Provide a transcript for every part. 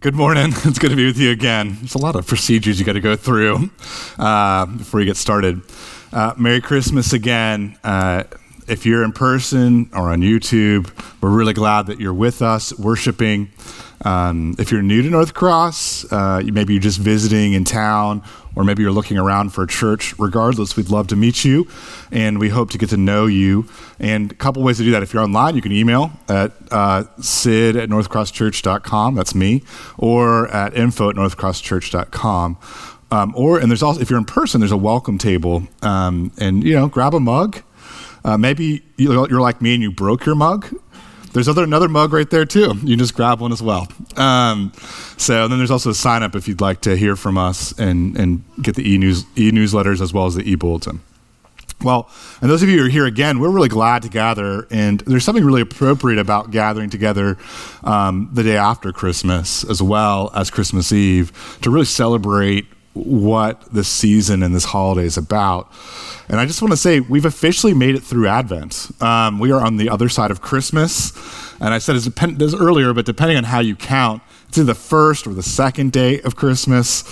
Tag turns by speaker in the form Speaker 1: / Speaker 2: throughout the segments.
Speaker 1: Good morning. It's good to be with you again. There's a lot of procedures you got to go through uh, before you get started. Uh, Merry Christmas again. Uh, if you're in person or on YouTube, we're really glad that you're with us worshiping. Um, if you're new to North Cross, uh, maybe you're just visiting in town, or maybe you're looking around for a church. Regardless, we'd love to meet you, and we hope to get to know you. And a couple ways to do that. If you're online, you can email at uh, sid at northcrosschurch.com. That's me, or at info at northcrosschurch.com. Um, or and there's also if you're in person, there's a welcome table, um, and you know grab a mug. Uh, maybe you're like me and you broke your mug there's other, another mug right there too. You can just grab one as well. Um, so then there's also a sign up if you'd like to hear from us and, and get the e-news, e-newsletters as well as the e-bulletin. Well, and those of you who are here again, we're really glad to gather, and there's something really appropriate about gathering together um, the day after Christmas as well as Christmas Eve to really celebrate what this season and this holiday is about. And I just want to say we've officially made it through Advent. Um, we are on the other side of Christmas. And I said this, this earlier, but depending on how you count, it's either the first or the second day of Christmas.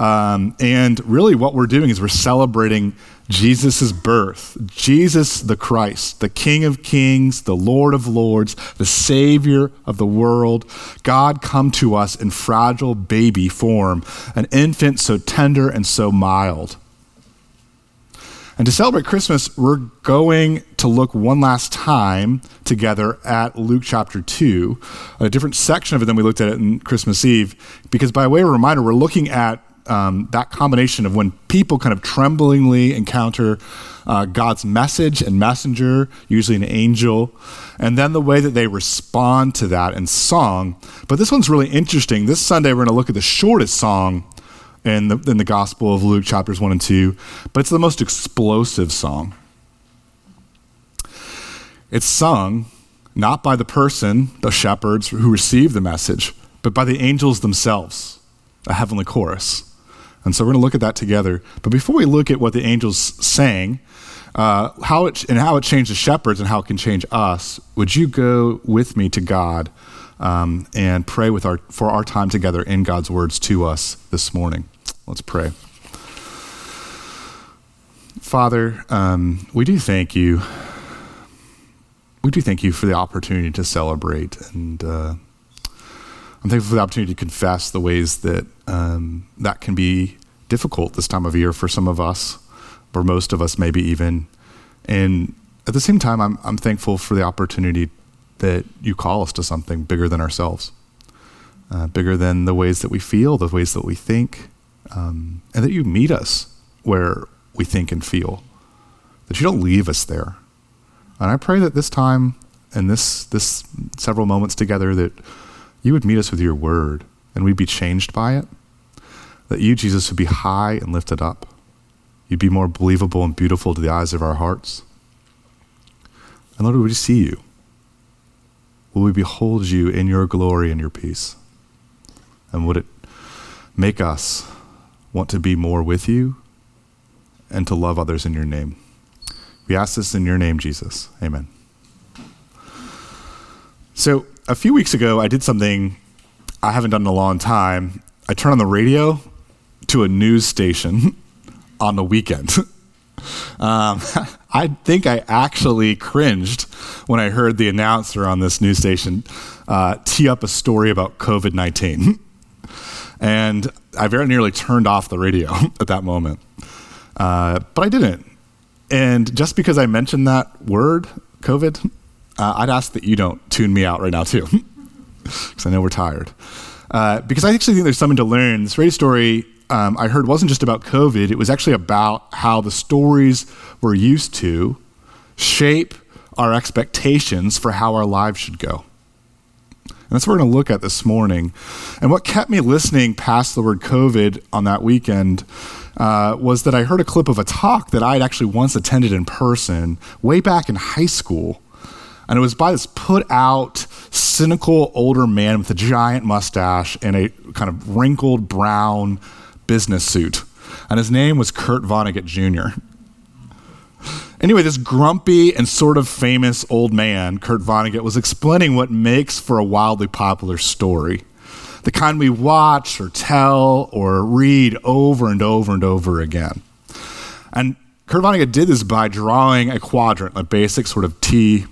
Speaker 1: Um, and really, what we're doing is we're celebrating Jesus' birth, Jesus the Christ, the King of Kings, the Lord of Lords, the Savior of the world, God come to us in fragile baby form, an infant so tender and so mild. And to celebrate Christmas, we're going to look one last time together at Luke chapter 2, a different section of it than we looked at it in Christmas Eve, because by way of reminder, we're looking at um, that combination of when people kind of tremblingly encounter uh, God's message and messenger, usually an angel, and then the way that they respond to that in song. But this one's really interesting. This Sunday, we're going to look at the shortest song in the, in the Gospel of Luke, chapters 1 and 2, but it's the most explosive song. It's sung not by the person, the shepherds who received the message, but by the angels themselves, a heavenly chorus. And so we're going to look at that together. But before we look at what the angels sang, uh, how it, and how it changed the shepherds and how it can change us, would you go with me to God um, and pray with our, for our time together in God's words to us this morning? Let's pray. Father, um, we do thank you. We do thank you for the opportunity to celebrate and uh, I'm thankful for the opportunity to confess the ways that um, that can be difficult this time of year for some of us, or most of us, maybe even. And at the same time, I'm, I'm thankful for the opportunity that you call us to something bigger than ourselves, uh, bigger than the ways that we feel, the ways that we think, um, and that you meet us where we think and feel, that you don't leave us there. And I pray that this time and this this several moments together that you would meet us with your word and we'd be changed by it. That you, Jesus, would be high and lifted up. You'd be more believable and beautiful to the eyes of our hearts. And Lord, would we see you? Will we behold you in your glory and your peace? And would it make us want to be more with you and to love others in your name? We ask this in your name, Jesus. Amen. So, a few weeks ago, I did something I haven't done in a long time. I turned on the radio to a news station on the weekend. Um, I think I actually cringed when I heard the announcer on this news station uh, tee up a story about COVID 19. and I very nearly turned off the radio at that moment. Uh, but I didn't. And just because I mentioned that word, COVID, uh, I'd ask that you don't tune me out right now, too, because I know we're tired. Uh, because I actually think there's something to learn. This radio story um, I heard wasn't just about COVID, it was actually about how the stories we're used to shape our expectations for how our lives should go. And that's what we're going to look at this morning. And what kept me listening past the word COVID on that weekend uh, was that I heard a clip of a talk that I had actually once attended in person way back in high school. And it was by this put out, cynical older man with a giant mustache and a kind of wrinkled brown business suit. And his name was Kurt Vonnegut Jr. Anyway, this grumpy and sort of famous old man, Kurt Vonnegut, was explaining what makes for a wildly popular story. the kind we watch or tell or read over and over and over again. And Kurt Vonnegut did this by drawing a quadrant, a basic sort of T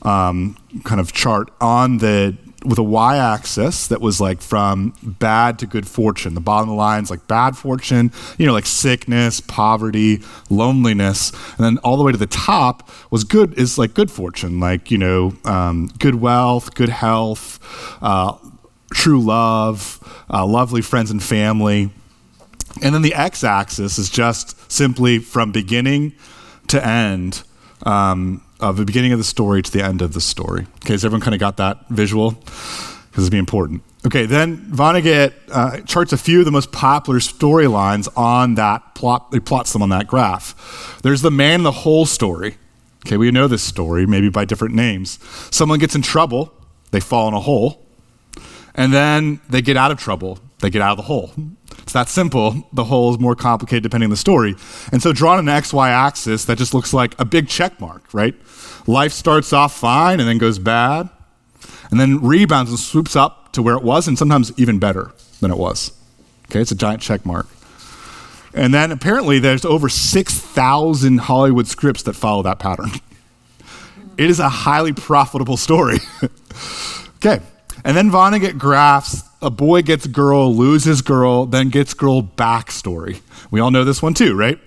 Speaker 1: um, kind of chart on the with a y-axis that was like from bad to good fortune. The bottom of the line is like bad fortune, you know, like sickness, poverty, loneliness, and then all the way to the top was good is like good fortune, like you know, um, good wealth, good health, uh, true love, uh, lovely friends and family. And then the x axis is just simply from beginning to end, um, of the beginning of the story to the end of the story. Okay, has everyone kind of got that visual? Because it's be important. Okay, then Vonnegut uh, charts a few of the most popular storylines on that plot, he plots them on that graph. There's the man the hole story. Okay, we know this story, maybe by different names. Someone gets in trouble, they fall in a hole, and then they get out of trouble, they get out of the hole. That simple. The hole is more complicated depending on the story. And so drawn an XY axis that just looks like a big check mark, right? Life starts off fine and then goes bad, and then rebounds and swoops up to where it was, and sometimes even better than it was. Okay, it's a giant check mark. And then apparently there's over 6,000 Hollywood scripts that follow that pattern. It is a highly profitable story. okay, and then Vonnegut graphs a boy gets girl, loses girl, then gets girl backstory. We all know this one too, right?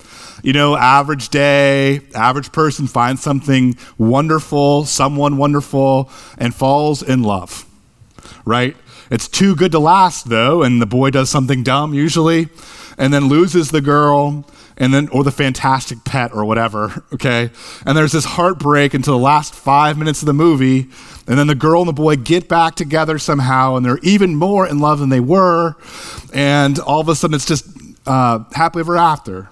Speaker 1: You know, average day, average person finds something wonderful, someone wonderful, and falls in love, right? It's too good to last, though, and the boy does something dumb usually, and then loses the girl, and then or the fantastic pet or whatever okay? And there's this heartbreak until the last five minutes of the movie and then the girl and the boy get back together somehow and they're even more in love than they were and all of a sudden it's just uh, happily ever after.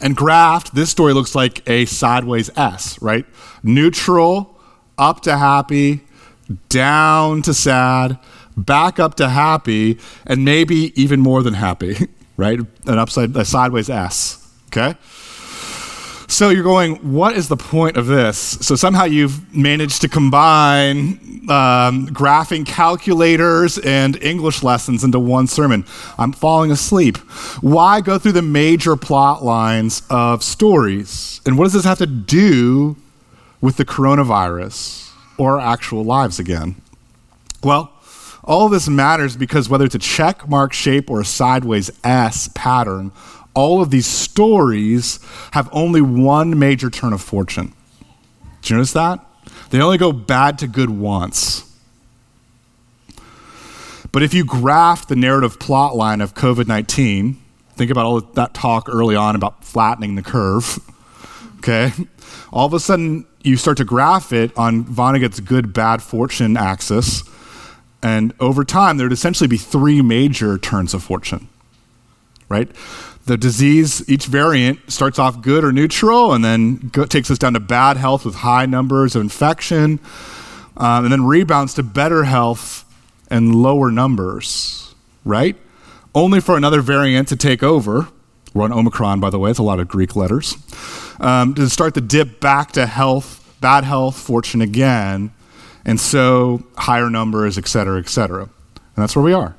Speaker 1: And graft this story looks like a sideways s right? Neutral up to happy down to sad back up to happy and maybe even more than happy right? An upside, a sideways S, okay? So you're going, what is the point of this? So somehow you've managed to combine um, graphing calculators and English lessons into one sermon. I'm falling asleep. Why go through the major plot lines of stories? And what does this have to do with the coronavirus or our actual lives again? Well, all of this matters because whether it's a check mark shape or a sideways S pattern, all of these stories have only one major turn of fortune. Did you notice that? They only go bad to good once. But if you graph the narrative plot line of COVID 19, think about all that talk early on about flattening the curve, okay? All of a sudden, you start to graph it on Vonnegut's good bad fortune axis and over time, there would essentially be three major turns of fortune, right? The disease, each variant starts off good or neutral, and then go, takes us down to bad health with high numbers of infection, um, and then rebounds to better health and lower numbers, right? Only for another variant to take over. We're on Omicron, by the way, it's a lot of Greek letters. Um, to start the dip back to health, bad health, fortune again, and so higher numbers, et cetera, et cetera. And that's where we are.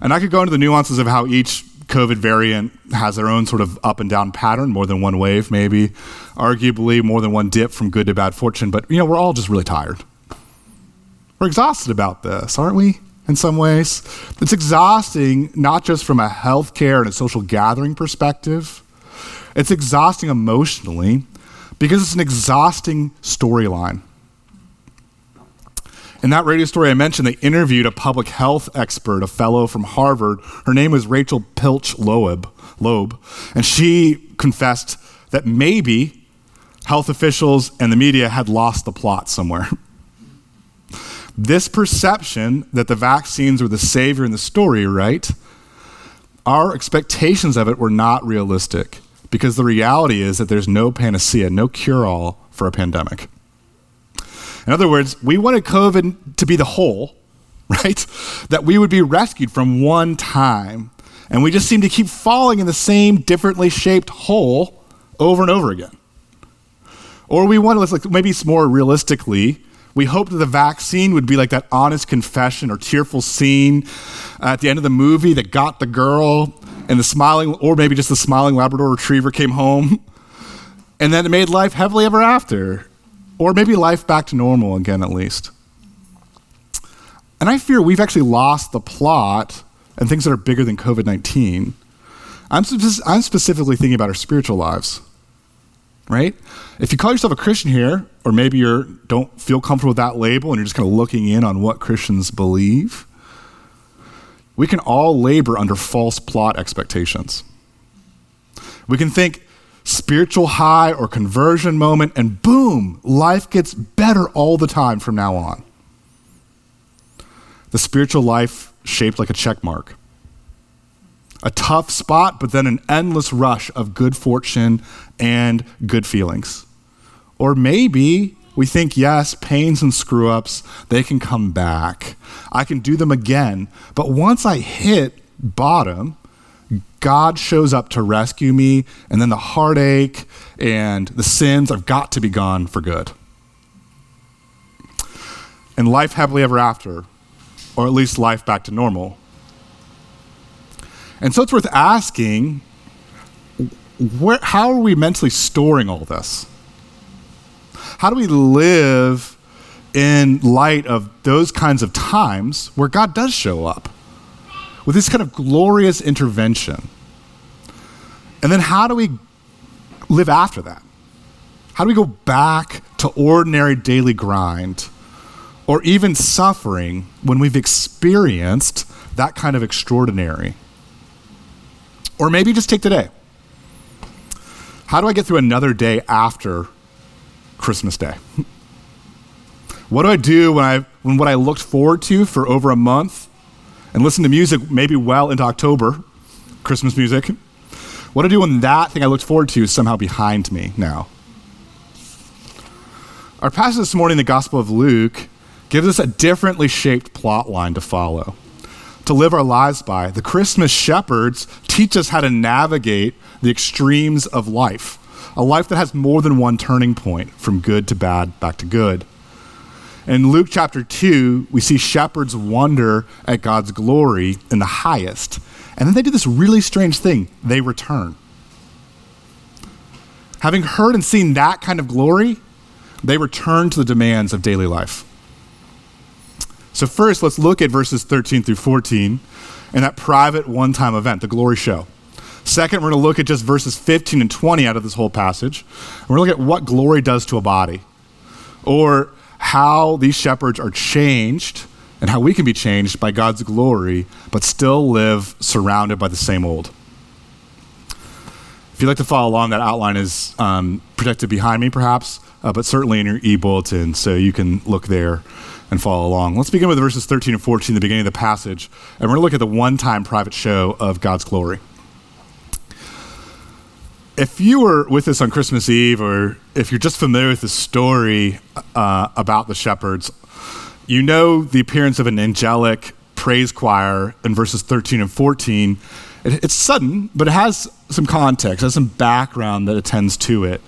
Speaker 1: And I could go into the nuances of how each COVID variant has their own sort of up and down pattern, more than one wave, maybe, arguably more than one dip from good to bad fortune. But, you know, we're all just really tired. We're exhausted about this, aren't we? In some ways, it's exhausting not just from a healthcare and a social gathering perspective, it's exhausting emotionally because it's an exhausting storyline. In that radio story I mentioned, they interviewed a public health expert, a fellow from Harvard. Her name was Rachel Piltch-Loeb, and she confessed that maybe health officials and the media had lost the plot somewhere. this perception that the vaccines were the savior in the story, right? Our expectations of it were not realistic because the reality is that there's no panacea, no cure all for a pandemic. In other words, we wanted COVID to be the whole, right? That we would be rescued from one time. And we just seem to keep falling in the same differently shaped hole over and over again. Or we want to, like, maybe more realistically, We hoped that the vaccine would be like that honest confession or tearful scene at the end of the movie that got the girl and the smiling, or maybe just the smiling Labrador retriever came home. And then it made life happily ever after. Or maybe life back to normal again, at least. And I fear we've actually lost the plot and things that are bigger than COVID 19. I'm, I'm specifically thinking about our spiritual lives right? If you call yourself a Christian here, or maybe you don't feel comfortable with that label and you're just kind of looking in on what Christians believe, we can all labor under false plot expectations. We can think spiritual high or conversion moment, and boom, life gets better all the time from now on. The spiritual life shaped like a check mark a tough spot, but then an endless rush of good fortune and good feelings. Or maybe we think, yes, pains and screw ups, they can come back. I can do them again. But once I hit bottom, God shows up to rescue me, and then the heartache and the sins have got to be gone for good. And life happily ever after, or at least life back to normal, and so it's worth asking where, how are we mentally storing all this? How do we live in light of those kinds of times where God does show up with this kind of glorious intervention? And then how do we live after that? How do we go back to ordinary daily grind or even suffering when we've experienced that kind of extraordinary? Or maybe just take today. How do I get through another day after Christmas Day? what do I do when I when what I looked forward to for over a month and listen to music maybe well into October, Christmas music? What I do when that thing I looked forward to is somehow behind me now? Our passage this morning, the Gospel of Luke, gives us a differently shaped plot line to follow to live our lives by. The Christmas shepherds teach us how to navigate the extremes of life, a life that has more than one turning point from good to bad, back to good. In Luke chapter 2, we see shepherds wonder at God's glory in the highest. And then they do this really strange thing they return. Having heard and seen that kind of glory, they return to the demands of daily life. So, first, let's look at verses 13 through 14 and that private one time event, the glory show. Second, we're going to look at just verses 15 and 20 out of this whole passage. And we're going to look at what glory does to a body, or how these shepherds are changed and how we can be changed by God's glory, but still live surrounded by the same old. If you'd like to follow along, that outline is um, projected behind me, perhaps, uh, but certainly in your e bulletin, so you can look there and follow along. Let's begin with verses 13 and 14, the beginning of the passage, and we're going to look at the one time private show of God's glory. If you were with us on Christmas Eve, or if you're just familiar with the story uh, about the shepherds, you know the appearance of an angelic praise choir in verses 13 and 14. It, it's sudden, but it has some context, has some background that attends to it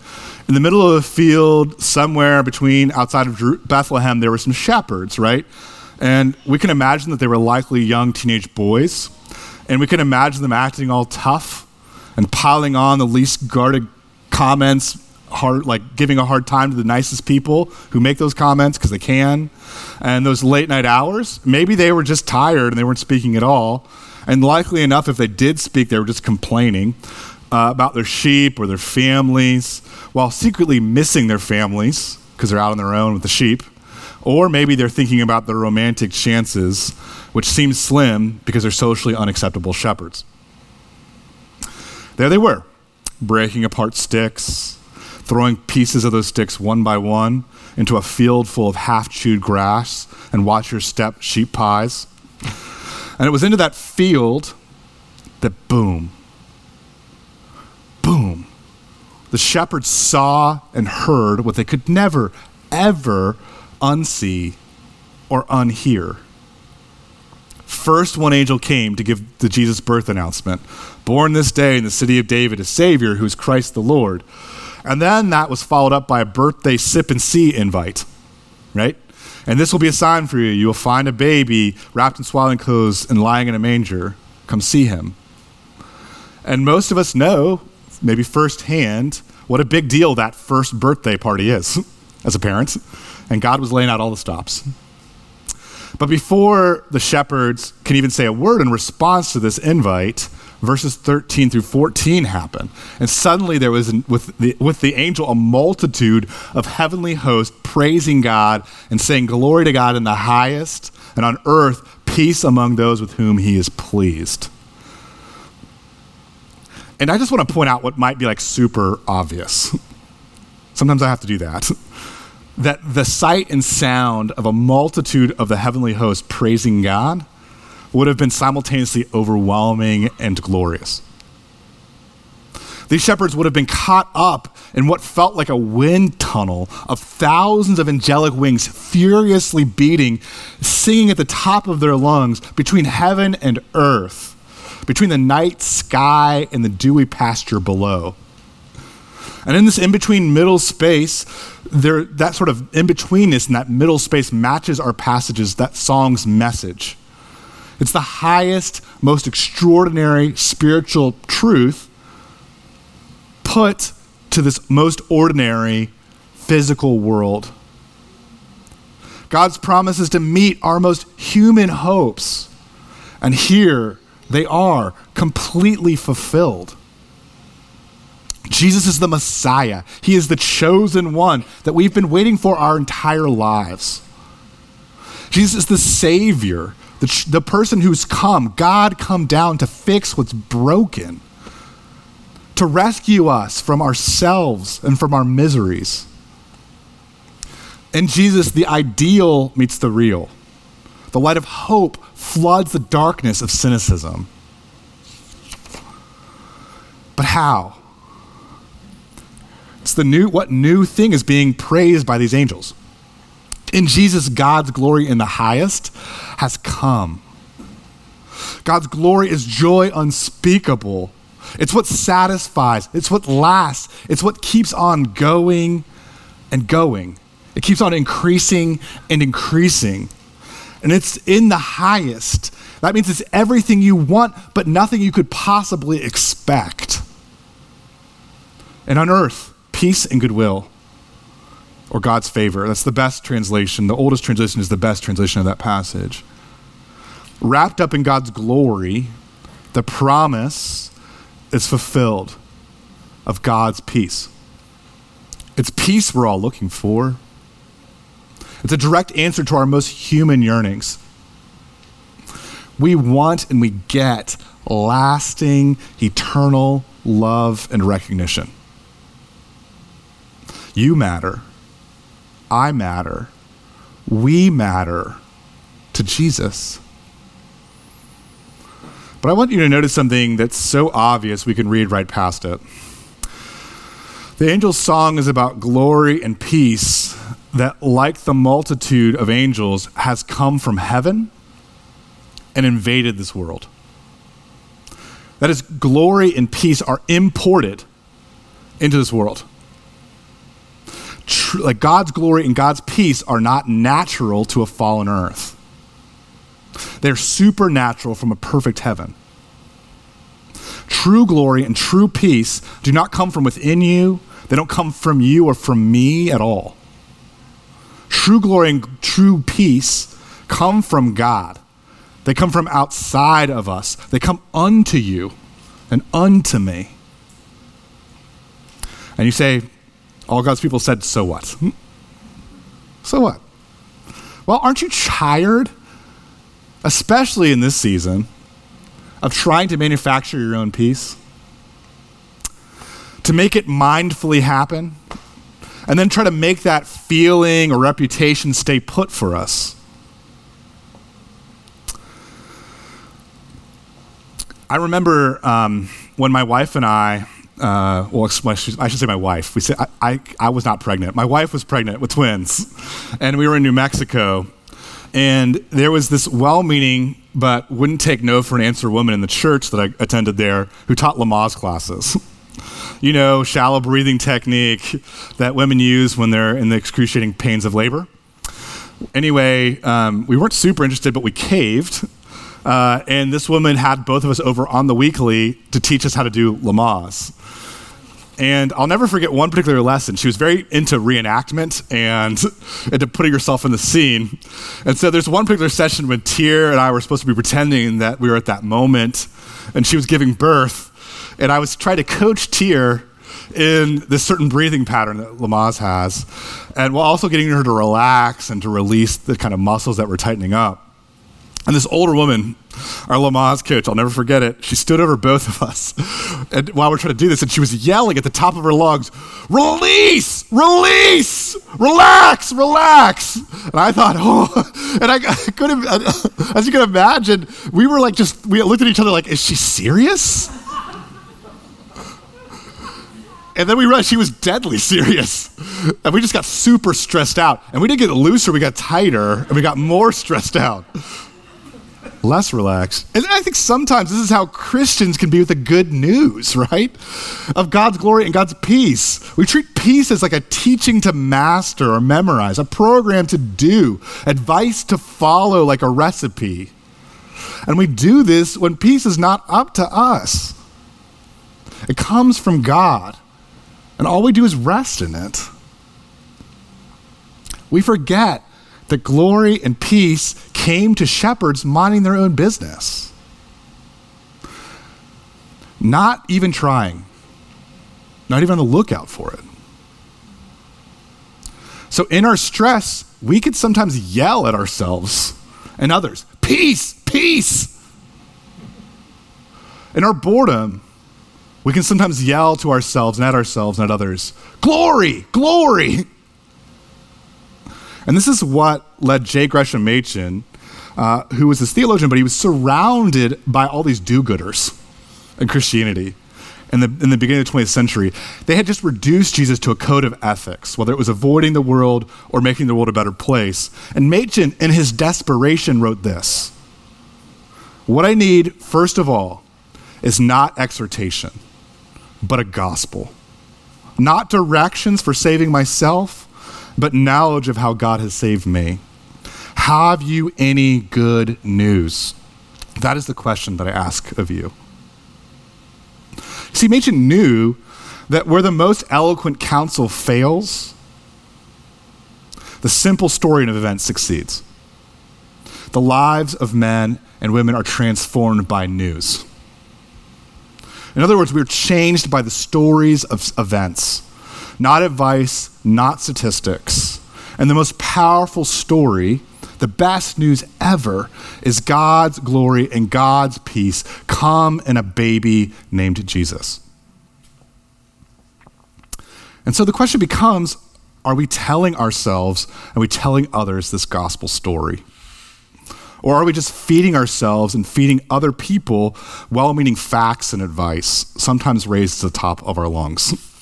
Speaker 1: in the middle of a field somewhere between outside of Bethlehem, there were some shepherds, right? And we can imagine that they were likely young teenage boys. And we can imagine them acting all tough and piling on the least guarded comments, hard, like giving a hard time to the nicest people who make those comments because they can. And those late night hours, maybe they were just tired and they weren't speaking at all. And likely enough, if they did speak, they were just complaining uh, about their sheep or their families while secretly missing their families because they're out on their own with the sheep. Or maybe they're thinking about their romantic chances, which seem slim because they're socially unacceptable shepherds. There they were, breaking apart sticks, throwing pieces of those sticks one by one into a field full of half chewed grass and watch your step sheep pies. And it was into that field that boom, boom, the shepherds saw and heard what they could never, ever unsee or unhear. First, one angel came to give the Jesus birth announcement born this day in the city of David, a Savior who is Christ the Lord. And then that was followed up by a birthday sip and see invite, right? And this will be a sign for you. You will find a baby wrapped in swaddling clothes and lying in a manger. Come see him. And most of us know, maybe firsthand, what a big deal that first birthday party is as a parent. And God was laying out all the stops. But before the shepherds can even say a word in response to this invite, verses 13 through 14 happen. And suddenly there was, with the, with the angel, a multitude of heavenly hosts praising God and saying, Glory to God in the highest, and on earth, peace among those with whom he is pleased. And I just want to point out what might be like super obvious. Sometimes I have to do that. that the sight and sound of a multitude of the heavenly hosts praising God would have been simultaneously overwhelming and glorious. These shepherds would have been caught up in what felt like a wind tunnel of thousands of angelic wings furiously beating, singing at the top of their lungs between heaven and earth, between the night sky and the dewy pasture below. And in this in between middle space, there, that sort of in betweenness and that middle space matches our passages, that song's message. It's the highest, most extraordinary spiritual truth put to this most ordinary physical world. God's promise is to meet our most human hopes. And here they are completely fulfilled. Jesus is the Messiah. He is the chosen one that we've been waiting for our entire lives. Jesus is the Savior, the, the person who's come, God come down to fix what's broken, to rescue us from ourselves and from our miseries. In Jesus, the ideal meets the real. The light of hope floods the darkness of cynicism. But how? It's the new, what new thing is being praised by these angels? In Jesus, God's glory in the highest has come. God's glory is joy unspeakable. It's what satisfies, it's what lasts, it's what keeps on going and going. It keeps on increasing and increasing. And it's in the highest. That means it's everything you want, but nothing you could possibly expect. And on earth, peace and goodwill, or God's favor. That's the best translation. The oldest translation is the best translation of that passage. Wrapped up in God's glory, the promise is fulfilled of God's peace. It's peace we're all looking for. It's a direct answer to our most human yearnings. We want and we get lasting, eternal love and recognition. You matter. I matter. We matter to Jesus. But I want you to notice something that's so obvious we can read right past it. The angel's song is about glory and peace that, like the multitude of angels, has come from heaven and invaded this world. That is, glory and peace are imported into this world like God's glory and God's peace are not natural to a fallen earth. They're supernatural from a perfect heaven. True glory and true peace do not come from within you, they don't come from you or from me at all. True glory and true peace come from God. They come from outside of us. They come unto you and unto me. And you say, all God's people said, So what? Hmm? So what? Well, aren't you tired, especially in this season, of trying to manufacture your own peace? To make it mindfully happen? And then try to make that feeling or reputation stay put for us? I remember um, when my wife and I uh, well, I should say my wife. We said I, I, I, was not pregnant. My wife was pregnant with twins, and we were in New Mexico, and there was this well-meaning but wouldn't take no for an answer woman in the church that I attended there who taught Lamaze classes. you know, shallow breathing technique that women use when they're in the excruciating pains of labor. Anyway, um, we weren't super interested, but we caved. Uh, and this woman had both of us over on the weekly to teach us how to do Lamaze. And I'll never forget one particular lesson. She was very into reenactment and into putting herself in the scene. And so there's one particular session when Tier and I were supposed to be pretending that we were at that moment, and she was giving birth. And I was trying to coach Tier in this certain breathing pattern that Lamaze has, and while also getting her to relax and to release the kind of muscles that were tightening up. And this older woman, our Lamaze coach, I'll never forget it, she stood over both of us and while we're trying to do this, and she was yelling at the top of her lungs, Release! Release! Relax! Relax! And I thought, oh, and I, I couldn't, as you can imagine, we were like just, we looked at each other like, Is she serious? And then we realized she was deadly serious. And we just got super stressed out. And we didn't get looser, we got tighter, and we got more stressed out less relaxed. And I think sometimes this is how Christians can be with the good news, right? Of God's glory and God's peace. We treat peace as like a teaching to master or memorize, a program to do, advice to follow like a recipe. And we do this when peace is not up to us. It comes from God. And all we do is rest in it. We forget that glory and peace came to shepherds minding their own business. Not even trying, not even on the lookout for it. So, in our stress, we could sometimes yell at ourselves and others Peace, peace. In our boredom, we can sometimes yell to ourselves and at ourselves and at others Glory, glory. And this is what led J. Gresham Machen, uh, who was this theologian, but he was surrounded by all these do gooders in Christianity. In the, in the beginning of the 20th century, they had just reduced Jesus to a code of ethics, whether it was avoiding the world or making the world a better place. And Machen, in his desperation, wrote this What I need, first of all, is not exhortation, but a gospel. Not directions for saving myself, but knowledge of how God has saved me. Have you any good news? That is the question that I ask of you. See, Machen knew that where the most eloquent counsel fails, the simple story of events succeeds. The lives of men and women are transformed by news. In other words, we're changed by the stories of events not advice, not statistics. And the most powerful story, the best news ever, is God's glory and God's peace come in a baby named Jesus. And so the question becomes are we telling ourselves, and we telling others this gospel story? Or are we just feeding ourselves and feeding other people well meaning facts and advice, sometimes raised to the top of our lungs?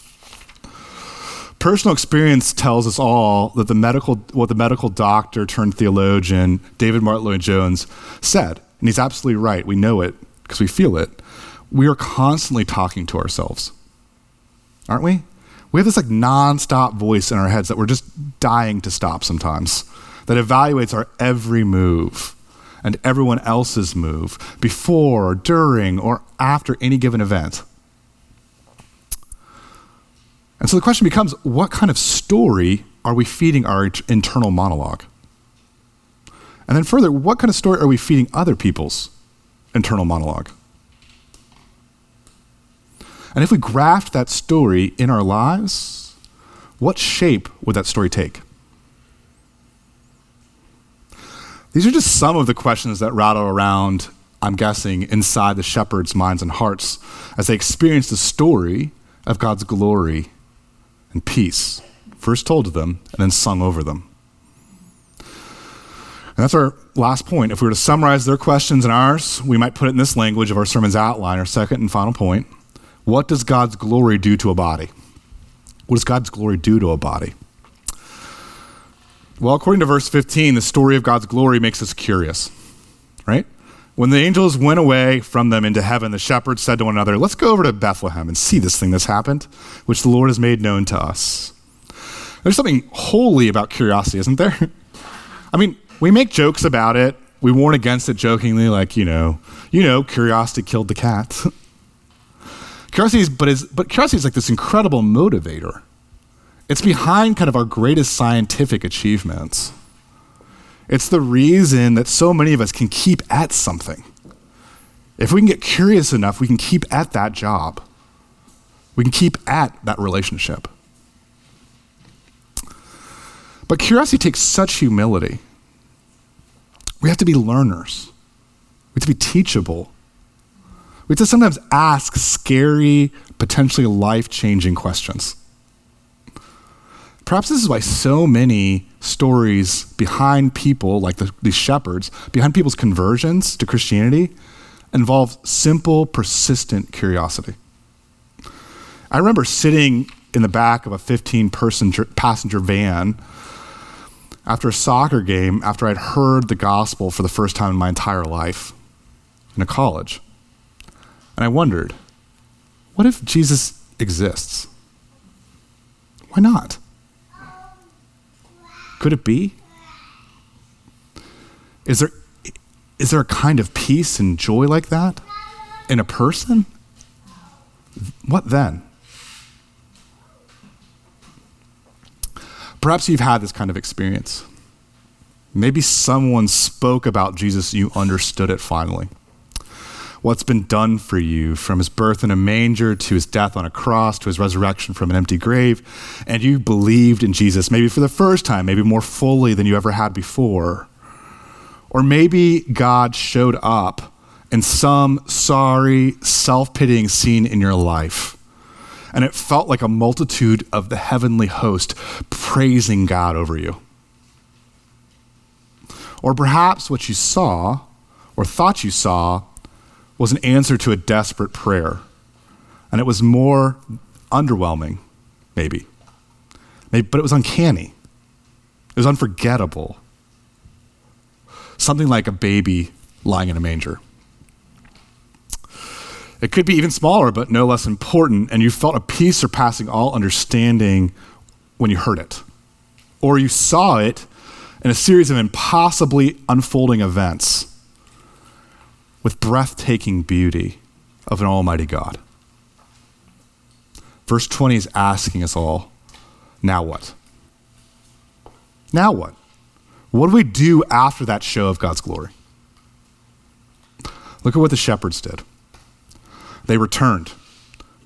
Speaker 1: Personal experience tells us all that the medical, what the medical doctor turned theologian David Martyn Lloyd-Jones said, and he's absolutely right. We know it because we feel it. We are constantly talking to ourselves, aren't we? We have this like nonstop voice in our heads that we're just dying to stop sometimes, that evaluates our every move and everyone else's move before, or during, or after any given event. And so the question becomes what kind of story are we feeding our internal monologue? And then further, what kind of story are we feeding other people's internal monologue? And if we graft that story in our lives, what shape would that story take? These are just some of the questions that rattle around, I'm guessing, inside the shepherds' minds and hearts as they experience the story of God's glory and peace, first told to them and then sung over them. And that's our last point. If we were to summarize their questions and ours, we might put it in this language of our sermon's outline, our second and final point. What does God's glory do to a body? What does God's glory do to a body? Well, according to verse 15, the story of God's glory makes us curious, right? When the angels went away from them into heaven, the shepherds said to one another, Let's go over to Bethlehem and see this thing that's happened, which the Lord has made known to us. There's something holy about curiosity, isn't there? I mean, we make jokes about it. We warn against it jokingly, like, you know, you know, curiosity killed the cat. curiosity is, but, is, but curiosity is like this incredible motivator. It's behind kind of our greatest scientific achievements. It's the reason that so many of us can keep at something. If we can get curious enough, we can keep at that job. We can keep at that relationship. But curiosity takes such humility. We have to be learners, we have to be teachable. We have to sometimes ask scary, potentially life changing questions. Perhaps this is why so many stories behind people, like the, these shepherds, behind people's conversions to Christianity, involve simple, persistent curiosity. I remember sitting in the back of a 15 person passenger van after a soccer game after I'd heard the gospel for the first time in my entire life in a college. And I wondered, what if Jesus exists? Why not? Could it be? Is there, is there a kind of peace and joy like that in a person? What then? Perhaps you've had this kind of experience. Maybe someone spoke about Jesus, you understood it finally. What's been done for you from his birth in a manger to his death on a cross to his resurrection from an empty grave, and you believed in Jesus, maybe for the first time, maybe more fully than you ever had before. Or maybe God showed up in some sorry, self pitying scene in your life and it felt like a multitude of the heavenly host praising God over you. Or perhaps what you saw or thought you saw was an answer to a desperate prayer, and it was more underwhelming, maybe. maybe but it was uncanny, it was unforgettable. Something like a baby lying in a manger. It could be even smaller, but no less important, and you felt a peace surpassing all understanding when you heard it. Or you saw it in a series of impossibly unfolding events with breathtaking beauty of an almighty God. Verse 20 is asking us all now what? Now what? What do we do after that show of God's glory? Look at what the shepherds did. They returned,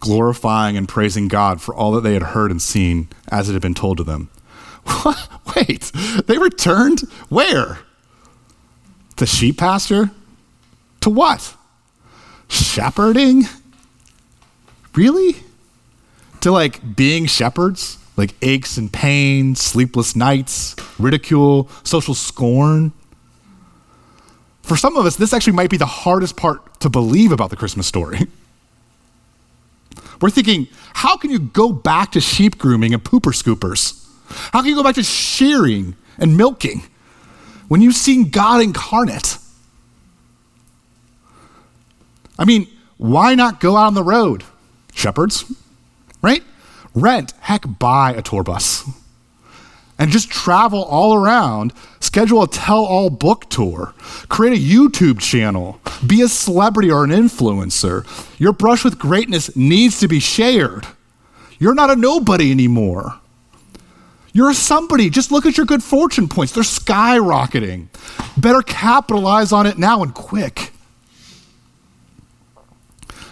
Speaker 1: glorifying and praising God for all that they had heard and seen as it had been told to them. What? Wait, they returned? Where? The sheep pasture? To what? Shepherding? Really? To like being shepherds? Like aches and pains, sleepless nights, ridicule, social scorn? For some of us, this actually might be the hardest part to believe about the Christmas story. We're thinking, how can you go back to sheep grooming and pooper scoopers? How can you go back to shearing and milking when you've seen God incarnate? I mean, why not go out on the road, shepherds? Right? Rent, heck, buy a tour bus and just travel all around, schedule a tell all book tour, create a YouTube channel, be a celebrity or an influencer. Your brush with greatness needs to be shared. You're not a nobody anymore. You're a somebody. Just look at your good fortune points. They're skyrocketing. Better capitalize on it now and quick.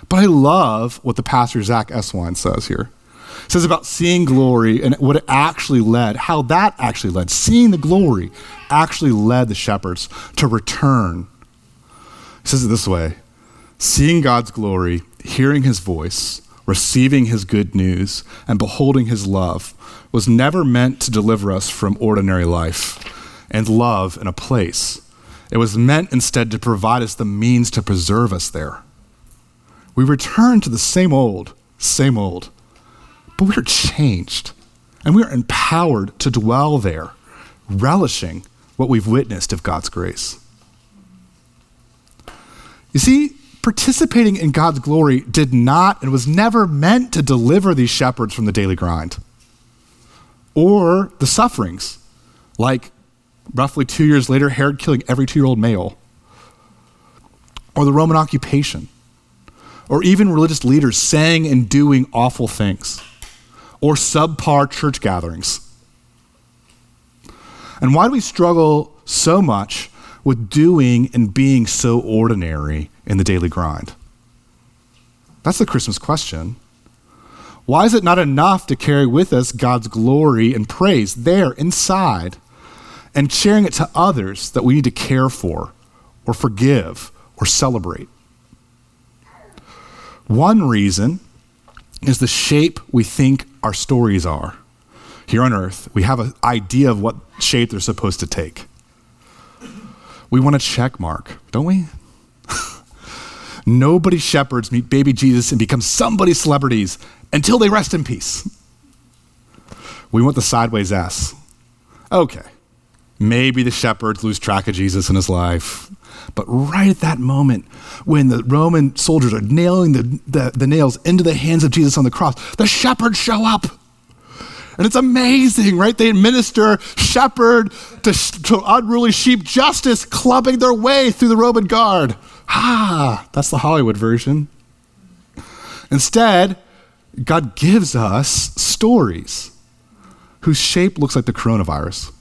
Speaker 1: But I love what the pastor Zach Eswine says here. It says about seeing glory and what it actually led, how that actually led. Seeing the glory actually led the shepherds to return. He says it this way Seeing God's glory, hearing his voice, receiving his good news, and beholding his love was never meant to deliver us from ordinary life and love in a place. It was meant instead to provide us the means to preserve us there. We return to the same old, same old but we are changed and we are empowered to dwell there, relishing what we've witnessed of God's grace. You see, participating in God's glory did not and was never meant to deliver these shepherds from the daily grind or the sufferings, like roughly two years later, Herod killing every two year old male, or the Roman occupation, or even religious leaders saying and doing awful things, or subpar church gatherings. And why do we struggle so much with doing and being so ordinary in the daily grind? That's the Christmas question. Why is it not enough to carry with us God's glory and praise there inside and sharing it to others that we need to care for or forgive or celebrate? One reason is the shape we think our stories are. Here on earth, we have an idea of what shape they're supposed to take. We want a check mark, don't we? Nobody shepherds meet baby Jesus and become somebody's celebrities until they rest in peace. We want the sideways S. Okay, maybe the shepherds lose track of Jesus in his life. But right at that moment, when the Roman soldiers are nailing the, the, the nails into the hands of Jesus on the cross, the shepherds show up. And it's amazing, right? They administer shepherd to, to unruly sheep justice, clubbing their way through the Roman guard. Ah, that's the Hollywood version. Instead, God gives us stories whose shape looks like the coronavirus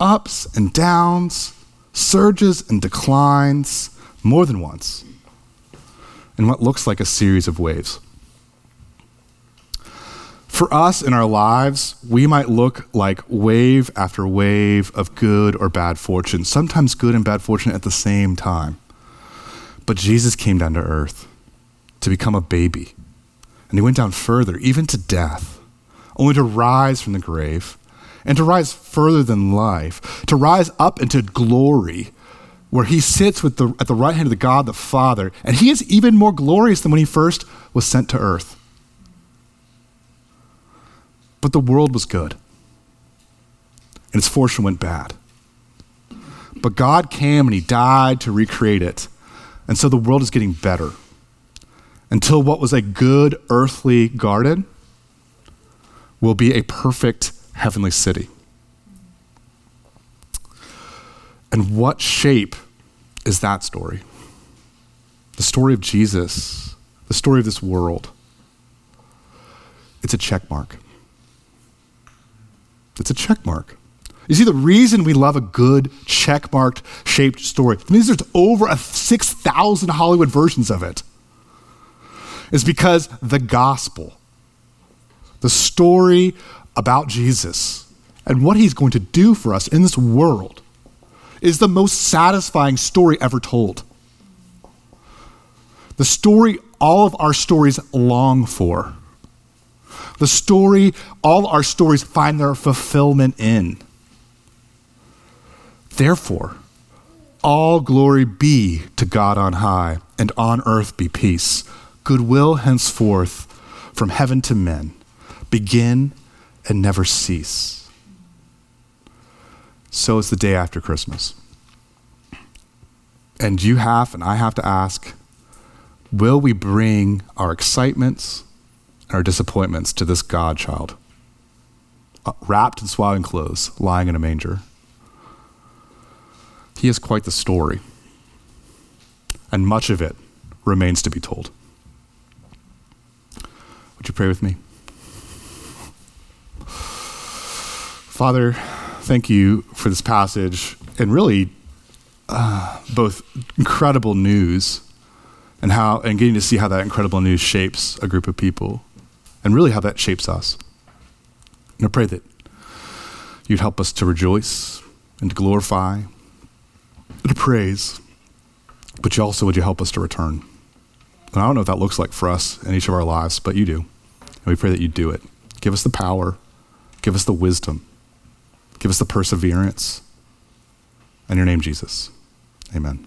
Speaker 1: ups and downs, surges and declines, more than once, in what looks like a series of waves. For us in our lives, we might look like wave after wave of good or bad fortune, sometimes good and bad fortune at the same time. But Jesus came down to earth to become a baby. And he went down further, even to death, only to rise from the grave and to rise further than life, to rise up into glory, where he sits with the, at the right hand of the God the Father. And he is even more glorious than when he first was sent to earth. But the world was good, and its fortune went bad. But God came and He died to recreate it. And so the world is getting better until what was a good earthly garden will be a perfect heavenly city. And what shape is that story? The story of Jesus, the story of this world. It's a check mark. It's a check mark. You see, the reason we love a good check marked shaped story means there's over 6,000 Hollywood versions of it is because the gospel, the story about Jesus and what he's going to do for us in this world, is the most satisfying story ever told. The story all of our stories long for. The story all our stories find their fulfillment in. Therefore, all glory be to God on high, and on earth be peace goodwill henceforth from heaven to men, begin and never cease. So is the day after Christmas. And you have, and I have to ask, will we bring our excitements and our disappointments to this God child, uh, wrapped in swaddling clothes, lying in a manger? He is quite the story, and much of it remains to be told. Would you pray with me? Father, thank you for this passage and really uh, both incredible news and how and getting to see how that incredible news shapes a group of people and really how that shapes us. And I pray that you'd help us to rejoice and to glorify and to praise, but you also would you help us to return. And I don't know what that looks like for us in each of our lives, but you do. And we pray that you do it. Give us the power, give us the wisdom, give us the perseverance. In your name, Jesus. Amen.